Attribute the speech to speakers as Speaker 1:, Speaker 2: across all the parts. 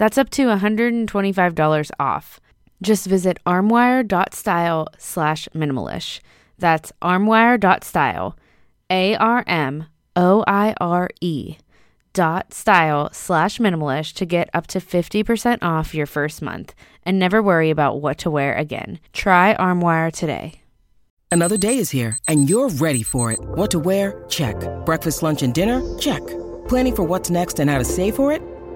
Speaker 1: That's up to $125 off. Just visit armoire.style slash minimalish. That's armoire.style, A R M O I R E dot style slash minimalish to get up to 50% off your first month and never worry about what to wear again. Try Armoire today.
Speaker 2: Another day is here and you're ready for it. What to wear? Check. Breakfast, lunch, and dinner? Check. Planning for what's next and how to save for it?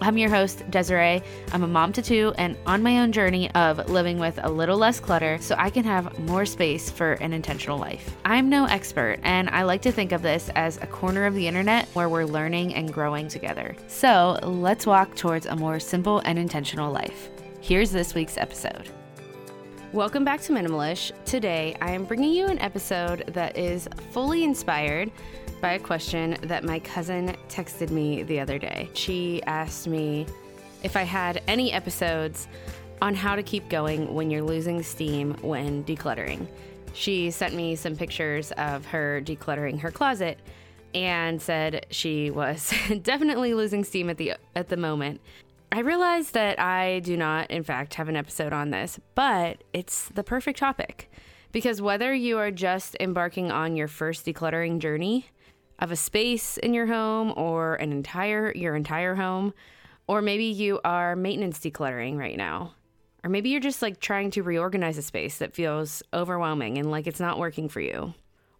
Speaker 1: I'm your host, Desirae. I'm a mom to two and on my own journey of living with a little less clutter so I can have more space for an intentional life. I'm no expert, and I like to think of this as a corner of the internet where we're learning and growing together. So let's walk towards a more simple and intentional life. Here's this week's episode. Welcome back to Minimalish. Today, I am bringing you an episode that is fully inspired by a question that my cousin texted me the other day. She asked me if I had any episodes on how to keep going when you're losing steam when decluttering. She sent me some pictures of her decluttering her closet and said she was definitely losing steam at the at the moment. I realized that I do not in fact have an episode on this, but it's the perfect topic because whether you are just embarking on your first decluttering journey of a space in your home or an entire your entire home or maybe you are maintenance decluttering right now or maybe you're just like trying to reorganize a space that feels overwhelming and like it's not working for you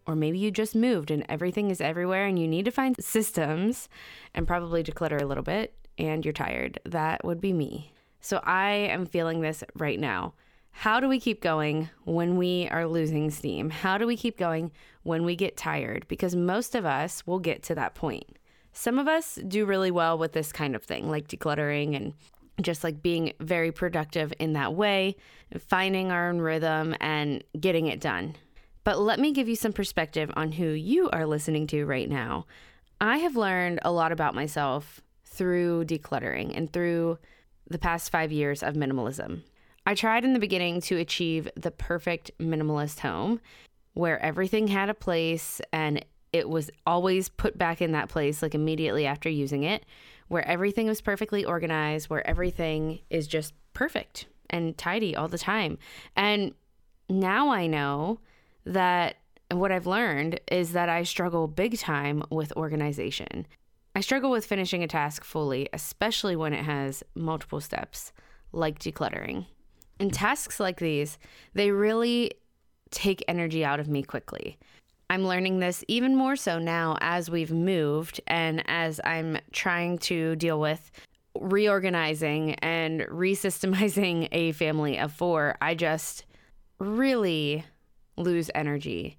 Speaker 1: or maybe you just moved and everything is everywhere and you need to find systems and probably declutter a little bit and you're tired. That would be me. So i am feeling this right now how do we keep going when we are losing steam? How do we keep going when we get tired? Because most of us will get to that point. Some of us do really well with this kind of thing, like decluttering and just like being very productive in that way, finding our own rhythm and getting it done. But let me give you some perspective on who you are listening to right now. I have learned a lot about myself through decluttering and through the past five years of minimalism. I tried in the beginning to achieve the perfect minimalist home where everything had a place and it was always put back in that place like immediately after using it, where everything was perfectly organized, where everything is just perfect and tidy all the time. And now I know that what I've learned is that I struggle big time with organization. I struggle with finishing a task fully, especially when it has multiple steps, like decluttering. And tasks like these, they really take energy out of me quickly. I'm learning this even more so now as we've moved and as I'm trying to deal with reorganizing and resystemizing a family of four. I just really lose energy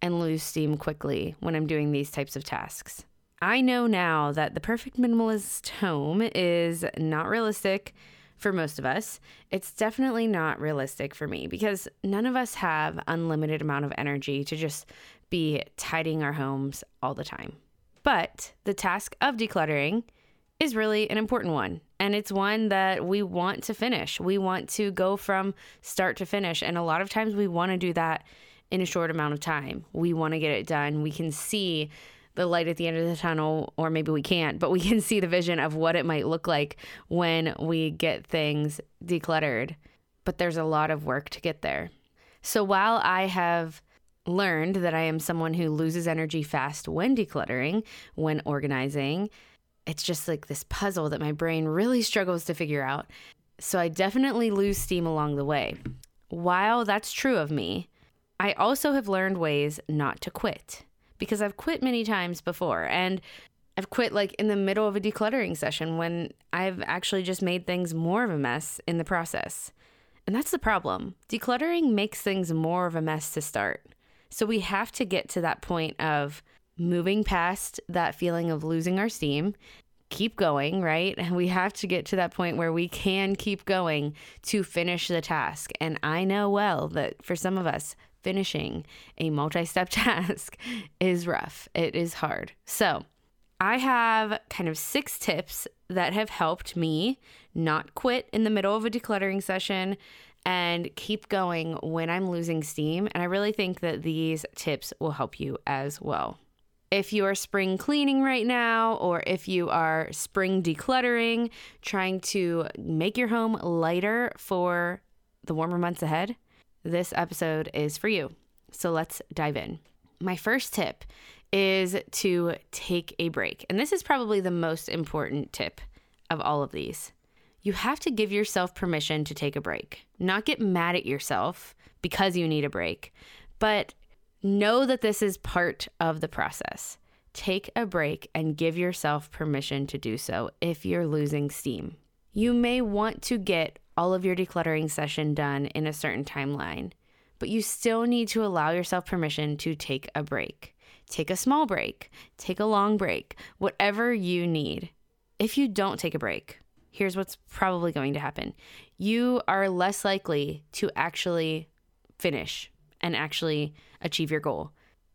Speaker 1: and lose steam quickly when I'm doing these types of tasks. I know now that the perfect minimalist home is not realistic for most of us. It's definitely not realistic for me because none of us have unlimited amount of energy to just be tidying our homes all the time. But the task of decluttering is really an important one. And it's one that we want to finish. We want to go from start to finish. And a lot of times we want to do that in a short amount of time. We want to get it done. We can see the light at the end of the tunnel, or maybe we can't, but we can see the vision of what it might look like when we get things decluttered. But there's a lot of work to get there. So while I have learned that I am someone who loses energy fast when decluttering, when organizing. It's just like this puzzle that my brain really struggles to figure out. So I definitely lose steam along the way. While that's true of me, I also have learned ways not to quit because I've quit many times before. And I've quit like in the middle of a decluttering session when I've actually just made things more of a mess in the process. And that's the problem. Decluttering makes things more of a mess to start. So we have to get to that point of moving past that feeling of losing our steam, keep going, right? And we have to get to that point where we can keep going to finish the task. And I know well that for some of us, finishing a multi step task is rough, it is hard. So, I have kind of six tips that have helped me not quit in the middle of a decluttering session and keep going when I'm losing steam. And I really think that these tips will help you as well. If you are spring cleaning right now, or if you are spring decluttering, trying to make your home lighter for the warmer months ahead, this episode is for you. So let's dive in. My first tip is to take a break. And this is probably the most important tip of all of these you have to give yourself permission to take a break, not get mad at yourself because you need a break, but know that this is part of the process. Take a break and give yourself permission to do so if you're losing steam. You may want to get all of your decluttering session done in a certain timeline, but you still need to allow yourself permission to take a break. Take a small break, take a long break, whatever you need. If you don't take a break, here's what's probably going to happen you are less likely to actually finish and actually achieve your goal.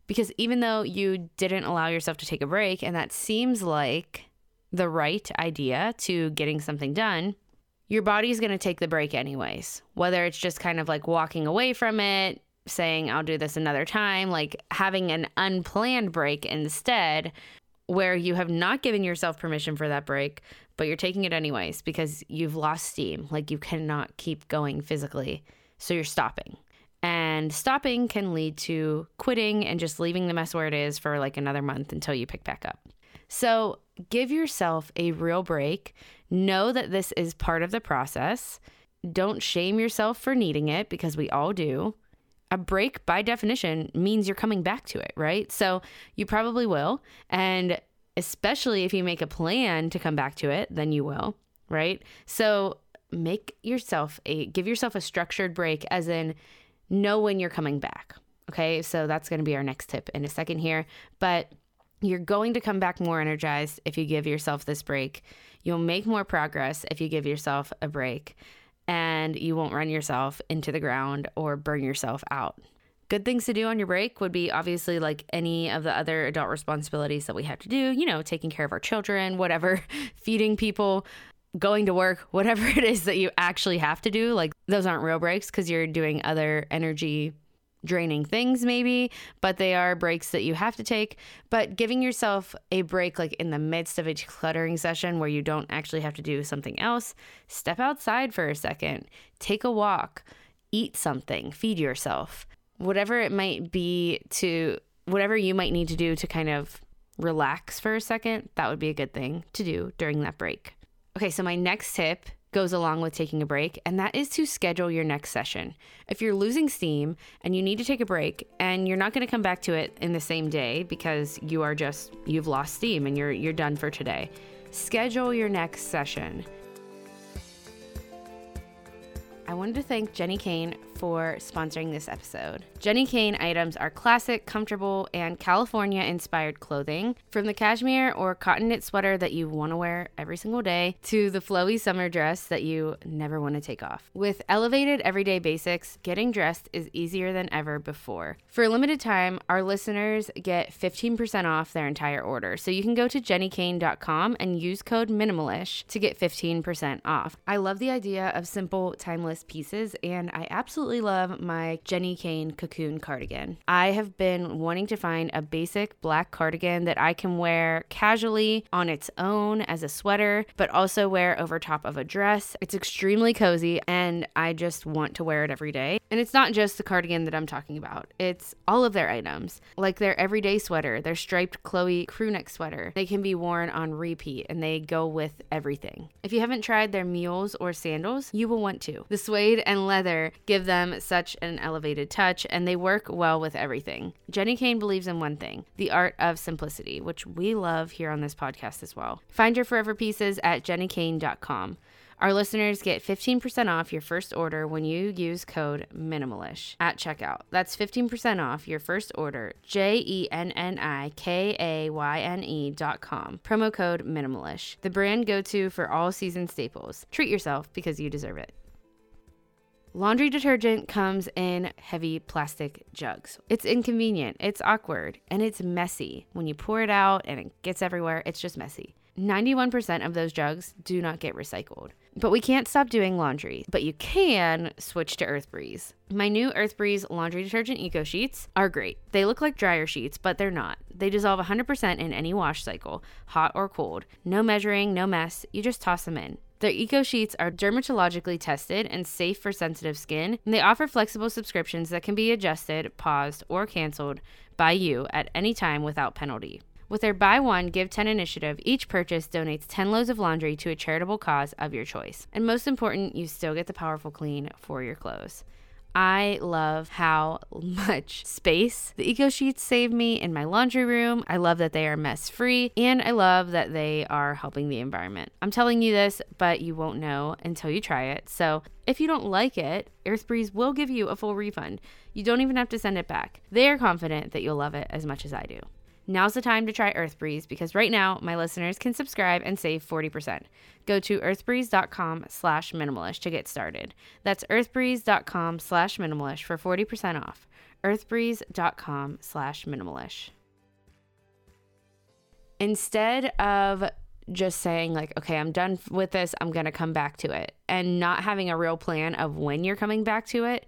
Speaker 1: Because even though you didn't allow yourself to take a break, and that seems like the right idea to getting something done, your body's going to take the break anyways. Whether it's just kind of like walking away from it, saying, I'll do this another time, like having an unplanned break instead, where you have not given yourself permission for that break, but you're taking it anyways because you've lost steam. Like you cannot keep going physically. So you're stopping. And stopping can lead to quitting and just leaving the mess where it is for like another month until you pick back up. So give yourself a real break. Know that this is part of the process. Don't shame yourself for needing it because we all do. A break, by definition, means you're coming back to it, right? So you probably will. And especially if you make a plan to come back to it, then you will, right? So make yourself a give yourself a structured break as in know when you're coming back. Okay? So that's going to be our next tip in a second here, but you're going to come back more energized if you give yourself this break. You'll make more progress if you give yourself a break and you won't run yourself into the ground or burn yourself out. Good things to do on your break would be obviously like any of the other adult responsibilities that we have to do, you know, taking care of our children, whatever, feeding people, going to work, whatever it is that you actually have to do. Like those aren't real breaks because you're doing other energy draining things maybe but they are breaks that you have to take. But giving yourself a break like in the midst of a decluttering session where you don't actually have to do something else step outside for a second take a walk eat something feed yourself. Whatever it might be to whatever you might need to do to kind of relax for a second that would be a good thing to do during that break. Okay so my next tip goes along with taking a break, and that is to schedule your next session. If you're losing steam and you need to take a break and you're not going to come back to it in the same day because you are just you've lost steam and you're you're done for today, schedule your next session. I wanted to thank Jenni Kayne for sponsoring this episode. Jenni Kayne items are classic, comfortable, and California inspired clothing. From the cashmere or cotton knit sweater that you want to wear every single day to the flowy summer dress that you never want to take off. With elevated everyday basics, getting dressed is easier than ever before. For a limited time, our listeners get 15% off their entire order. So you can go to jennikayne.com and use code minimalish to get 15% off. I love the idea of simple, timeless pieces, and I absolutely absolutely love my Jenni Kayne cocoon cardigan. I have been wanting to find a basic black cardigan that I can wear casually on its own as a sweater, but also wear over top of a dress. It's extremely cozy and I just want to wear it every day. And it's not just the cardigan that I'm talking about, it's all of their items, like their everyday sweater, their striped Chloe crewneck sweater. They can be worn on repeat and they go with everything. If you haven't tried their mules or sandals, you will want to. The suede and leather give them them such an elevated touch, and they work well with everything. Jenni Kayne believes in one thing the art of simplicity, which we love here on this podcast as well. Find your forever pieces at jennikayne.com. Our listeners get 15% off your first order when you use code minimalish at checkout. That's 15% off your first order, J E N N I K A Y N E dot com. Promo code minimalish. The brand go to for all season staples. Treat yourself because you deserve it. Laundry detergent comes in heavy plastic jugs. It's inconvenient, it's awkward, and it's messy. When you pour it out and it gets everywhere, it's just messy. 91% of those jugs do not get recycled. But we can't stop doing laundry, but you can switch to Earth Breeze. My new Earth Breeze laundry detergent eco sheets are great. They look like dryer sheets, but they're not. They dissolve 100% in any wash cycle, hot or cold. No measuring, no mess, you just toss them in. Their eco sheets are dermatologically tested and safe for sensitive skin, and they offer flexible subscriptions that can be adjusted, paused, or canceled by you at any time without penalty. With their Buy One, Give 10 initiative, each purchase donates 10 loads of laundry to a charitable cause of your choice. And most important, you still get the powerful clean for your clothes. I love how much space the eco sheets save me in my laundry room. I love that they are mess free and I love that they are helping the environment. I'm telling you this, but you won't know until you try it. So if you don't like it, Earthbreeze will give you a full refund. You don't even have to send it back. They are confident that you'll love it as much as I do. Now's the time to try EarthBreeze because right now my listeners can subscribe and save 40%. Go to earthbreeze.com slash minimalish to get started. That's earthbreeze.com slash minimalish for 40% off. earthbreeze.com slash minimalish. Instead of just saying like okay i'm done with this i'm going to come back to it and not having a real plan of when you're coming back to it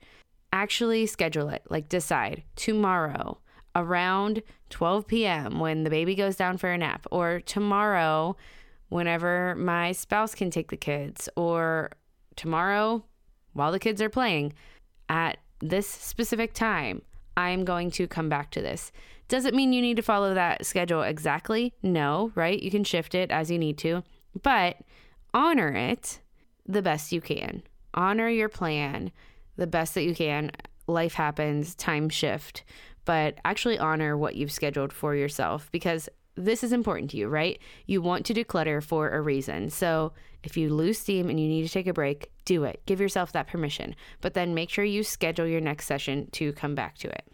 Speaker 1: actually schedule it like decide tomorrow around 12 p.m. when the baby goes down for a nap, or tomorrow whenever my spouse can take the kids, or tomorrow while the kids are playing at this specific time. I'm going to come back to this. Does it mean you need to follow that schedule exactly? No, right? You can shift it as you need to, but honor it the best you can. Honor your plan the best that you can. Life happens, time shift but actually honor what you've scheduled for yourself because this is important to you, right? You want to declutter for a reason. So if you lose steam and you need to take a break, do it. Give yourself that permission, but then make sure you schedule your next session to come back to it.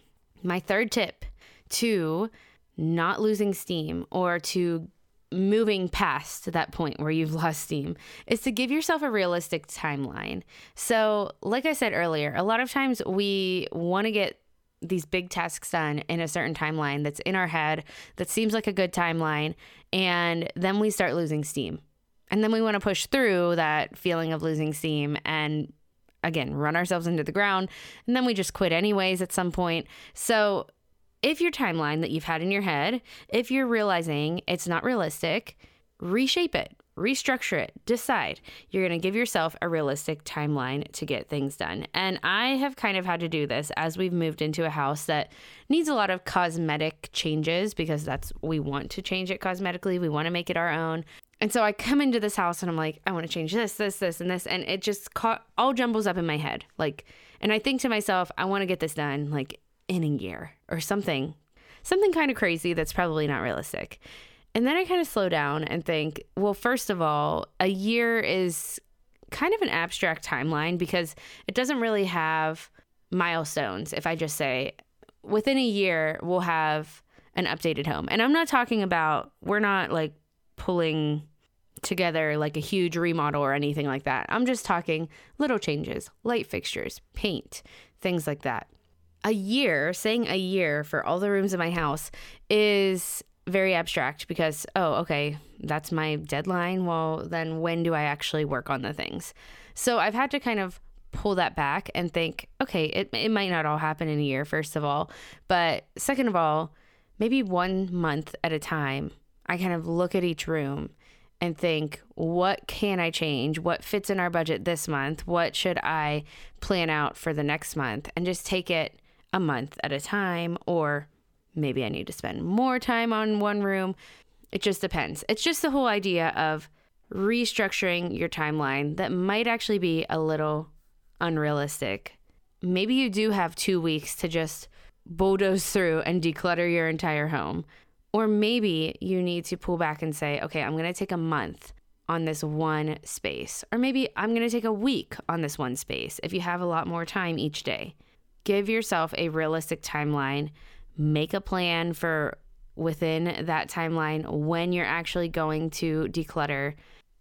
Speaker 1: My third tip to not losing steam or to moving past that point where you've lost steam is to give yourself a realistic timeline. So, like I said earlier, a lot of times we want to get these big tasks done in a certain timeline that's in our head that seems like a good timeline and then we start losing steam And then we want to push through that feeling of losing steam and again, run ourselves into the ground. And then we just quit anyways at some point. So if your timeline that you've had in your head, if you're realizing it's not realistic, reshape it, restructure it, decide. You're going to give yourself a realistic timeline to get things done. And I have kind of had to do this as we've moved into a house that needs a lot of cosmetic changes because that's we want to change it cosmetically. We want to make it our own. And so I come into this house and I'm like, I want to change this, this, this, and this. And it just ca- all jumbles up in my head. Like, and I think to myself, I want to get this done like in a year or something, something kind of crazy that's probably not realistic. And then I kind of slow down and think, well, first of all, a year is kind of an abstract timeline because it doesn't really have milestones. If I just say within a year, we'll have an updated home. And I'm not talking about, we're not like pulling together like a huge remodel or anything like that. I'm just talking little changes, light fixtures, paint, things like that. A year, saying a year for all the rooms in my house is very abstract because, oh, okay, that's my deadline. Well, then when do I actually work on the things? So I've had to kind of pull that back and think, okay, it, it might not all happen in a year, first of all. But second of all, maybe one month at a time I kind of look at each room and think, what can I change? What fits in our budget this month? What should I plan out for the next month? And just take it a month at a time, or maybe I need to spend more time on one room. It just depends. It's just the whole idea of restructuring your timeline that might actually be a little unrealistic. Maybe you do have two weeks to just bulldoze through and declutter your entire home. Or maybe you need to pull back and say, okay, I'm going to take a month on this one space. Or maybe I'm going to take a week on this one space if you have a lot more time each day. Give yourself a realistic timeline, make a plan for within that timeline when you're actually going to declutter.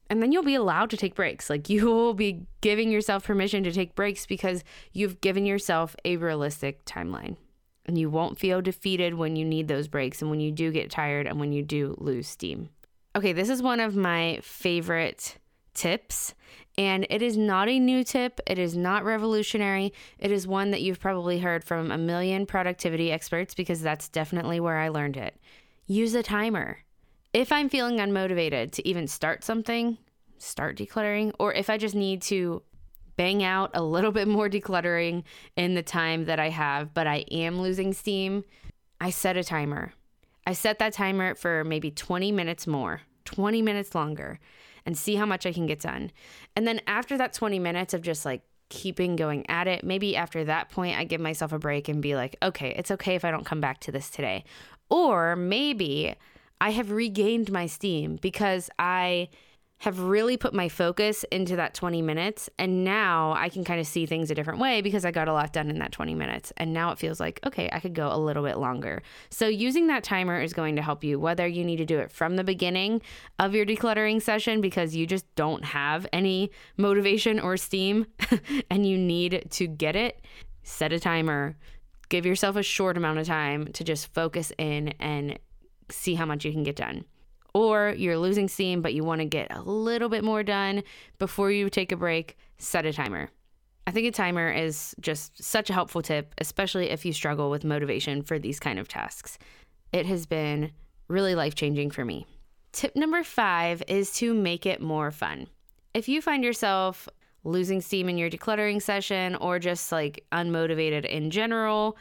Speaker 1: And then you'll be allowed to take breaks. Like you will be giving yourself permission to take breaks because you've given yourself a realistic timeline and you won't feel defeated when you need those breaks and when you do get tired and when you do lose steam. Okay, this is one of my favorite tips, and it is not a new tip. It is not revolutionary. It is one that you've probably heard from a million productivity experts because that's definitely where I learned it. Use a timer. If I'm feeling unmotivated to even start something, start decluttering, or if I just need to bang out a little bit more decluttering in the time that I have, but I am losing steam, I set a timer. I set that timer for maybe 20 minutes more, 20 minutes longer, and see how much I can get done. And then after that 20 minutes of just like keeping going at it, maybe after that point, I give myself a break and be like, okay, it's okay if I don't come back to this today. Or maybe I have regained my steam because I have really put my focus into that 20 minutes. And now I can kind of see things a different way because I got a lot done in that 20 minutes. And now it feels like, okay, I could go a little bit longer. So using that timer is going to help you, whether you need to do it from the beginning of your decluttering session because you just don't have any motivation or steam and you need to get it, set a timer. Give yourself a short amount of time to just focus in and see how much you can get done or you're losing steam, but you want to get a little bit more done before you take a break, set a timer. I think a timer is just such a helpful tip, especially if you struggle with motivation for these kind of tasks. It has been really life changing for me. Tip number five is to make it more fun. If you find yourself losing steam in your decluttering session or just like unmotivated in general,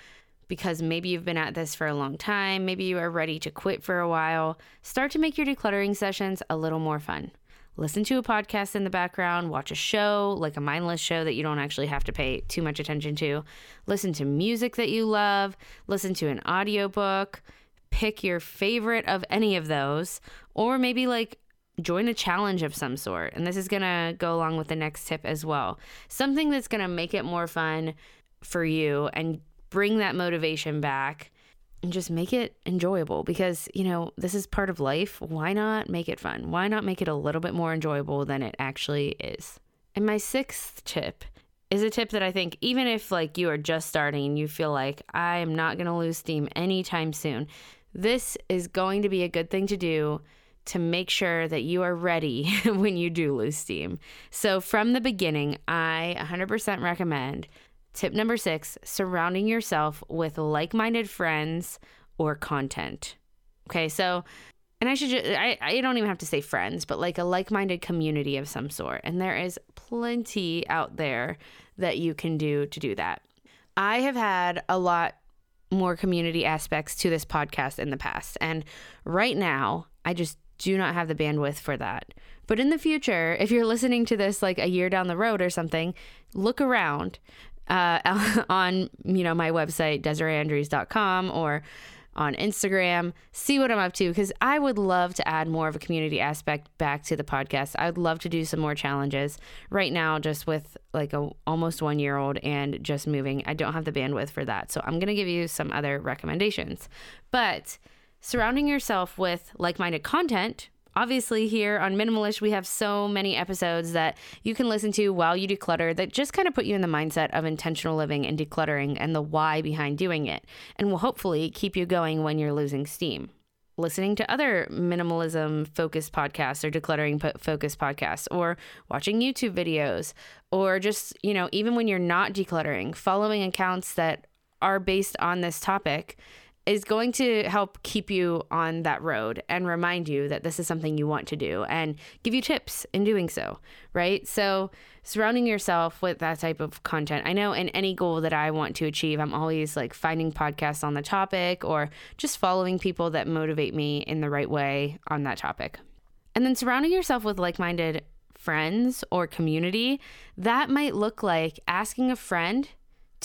Speaker 1: because maybe you've been at this for a long time, maybe you are ready to quit for a while, start to make your decluttering sessions a little more fun. Listen to a podcast in the background, watch a show, like a mindless show that you don't actually have to pay too much attention to. Listen to music that you love, listen to an audiobook, pick your favorite of any of those, or maybe like join a challenge of some sort. And this is going to go along with the next tip as well. Something that's going to make it more fun for you and bring that motivation back and just make it enjoyable because, you know, this is part of life. Why not make it fun? Why not make it a little bit more enjoyable than it actually is? And my sixth tip is a tip that I think even if like you are just starting and you feel like I am not going to lose steam anytime soon, this is going to be a good thing to do to make sure that you are ready when you do lose steam. So, from the beginning, I 100% recommend tip number six surrounding yourself with like minded friends or content. Okay, so, and I should just, I, I don't even have to say friends, but like a like minded community of some sort. And there is plenty out there that you can do to do that. I have had a lot more community aspects to this podcast in the past. And right now, I just do not have the bandwidth for that. But in the future, if you're listening to this like a year down the road or something, look around uh, on you know my website desiraeandrews.com or on Instagram, see what I'm up to because I would love to add more of a community aspect back to the podcast. I would love to do some more challenges. Right now, just with like a almost one year old and just moving, I don't have the bandwidth for that. So I'm to give you some other recommendations. But surrounding yourself with like minded content obviously here on Minimalish, we have so many episodes that you can listen to while you declutter that just kind of put you in the mindset of intentional living and decluttering and the why behind doing it, and will hopefully keep you going when you're losing steam. Listening to other minimalism focused podcasts or decluttering focused podcasts, or watching YouTube videos, or just, you know, even when you're not decluttering, following accounts that are based on this topic is going to help keep you on that road and remind you that this is something you want to do and give you tips in doing so, right? So, surrounding yourself with that type of content. I know in any goal that I want to achieve, I'm always like finding podcasts on the topic or just following people that motivate me in the right way on that topic. And then surrounding yourself with like minded friends or community, that might look like asking a friend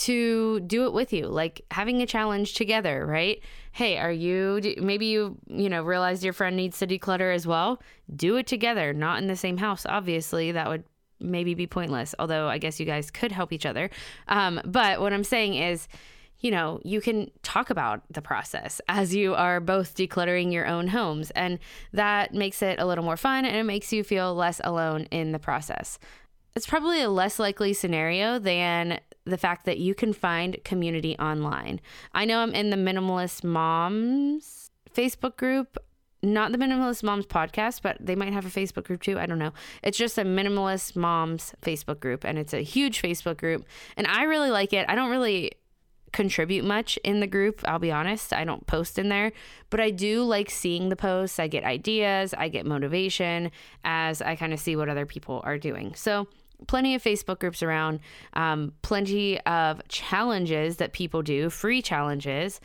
Speaker 1: to do it with you, like having a challenge together, right? Hey, are you maybe you, you know, realized your friend needs to declutter as well? Do it together, not in the same house. Obviously, that would maybe be pointless, although I guess you guys could help each other. Um, but what I'm saying is, you know, you can talk about the process as you are both decluttering your own homes. And that makes it a little more fun and it makes you feel less alone in the process. It's probably a less likely scenario than the fact that you can find community online. I know I'm in the Minimalist Moms Facebook group, not the Minimalist Moms podcast, but they might have a Facebook group too. I don't know. It's just a Minimalist Moms Facebook group, and it's a huge Facebook group. And I really like it. I don't really contribute much in the group. I'll be honest. I don't post in there, but I do like seeing the posts. I get ideas, I get motivation as I kind of see what other people are doing. So plenty of Facebook groups around, um, plenty of challenges that people do, free challenges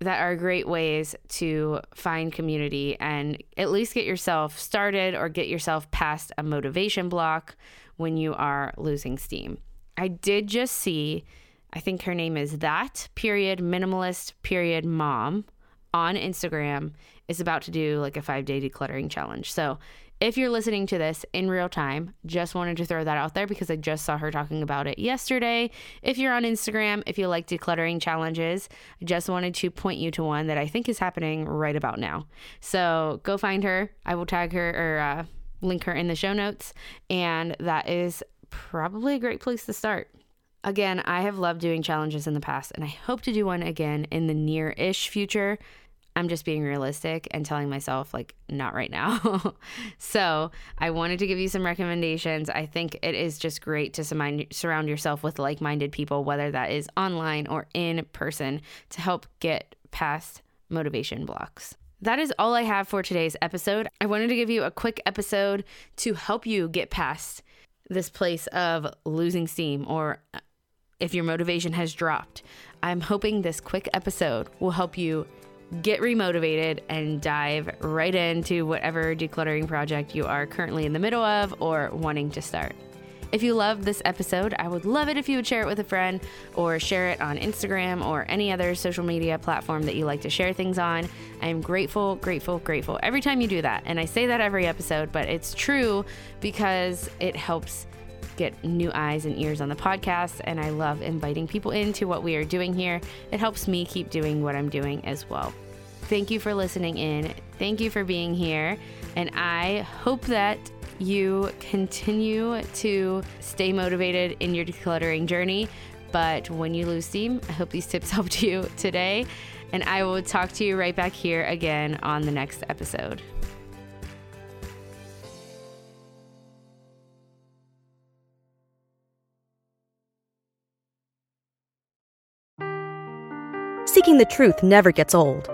Speaker 1: that are great ways to find community and at least get yourself started or get yourself past a motivation block when you are losing steam. I did just see, I think her name is that period minimalist period mom on Instagram is about to do like a five day decluttering challenge. So if you're listening to this in real time, just wanted to throw that out there because I just saw her talking about it yesterday. If you're on Instagram, if you like decluttering challenges, I just wanted to point you to one that I think is happening right about now. So go find her. I will tag her or uh, link her in the show notes. And that is probably a great place to start. Again, I have loved doing challenges in the past, and I hope to do one again in the near ish future. I'm just being realistic and telling myself, like, not right now. so, I wanted to give you some recommendations. I think it is just great to surround yourself with like minded people, whether that is online or in person, to help get past motivation blocks. That is all I have for today's episode. I wanted to give you a quick episode to help you get past this place of losing steam or uh, if your motivation has dropped. I'm hoping this quick episode will help you get remotivated and dive right into whatever decluttering project you are currently in the middle of or wanting to start. If you love this episode, I would love it if you would share it with a friend or share it on Instagram or any other social media platform that you like to share things on. I am grateful, grateful, grateful every time you do that. And I say that every episode, but it's true because it helps get new eyes and ears on the podcast. And I love inviting people into what we are doing here. It helps me keep doing what I'm doing as well. Thank you for listening in. Thank you for being here. And I hope that you continue to stay motivated in your decluttering journey. But when you lose steam, I hope these tips helped you today. And I will talk to you right back here again on the next episode.
Speaker 3: Seeking the truth never gets old.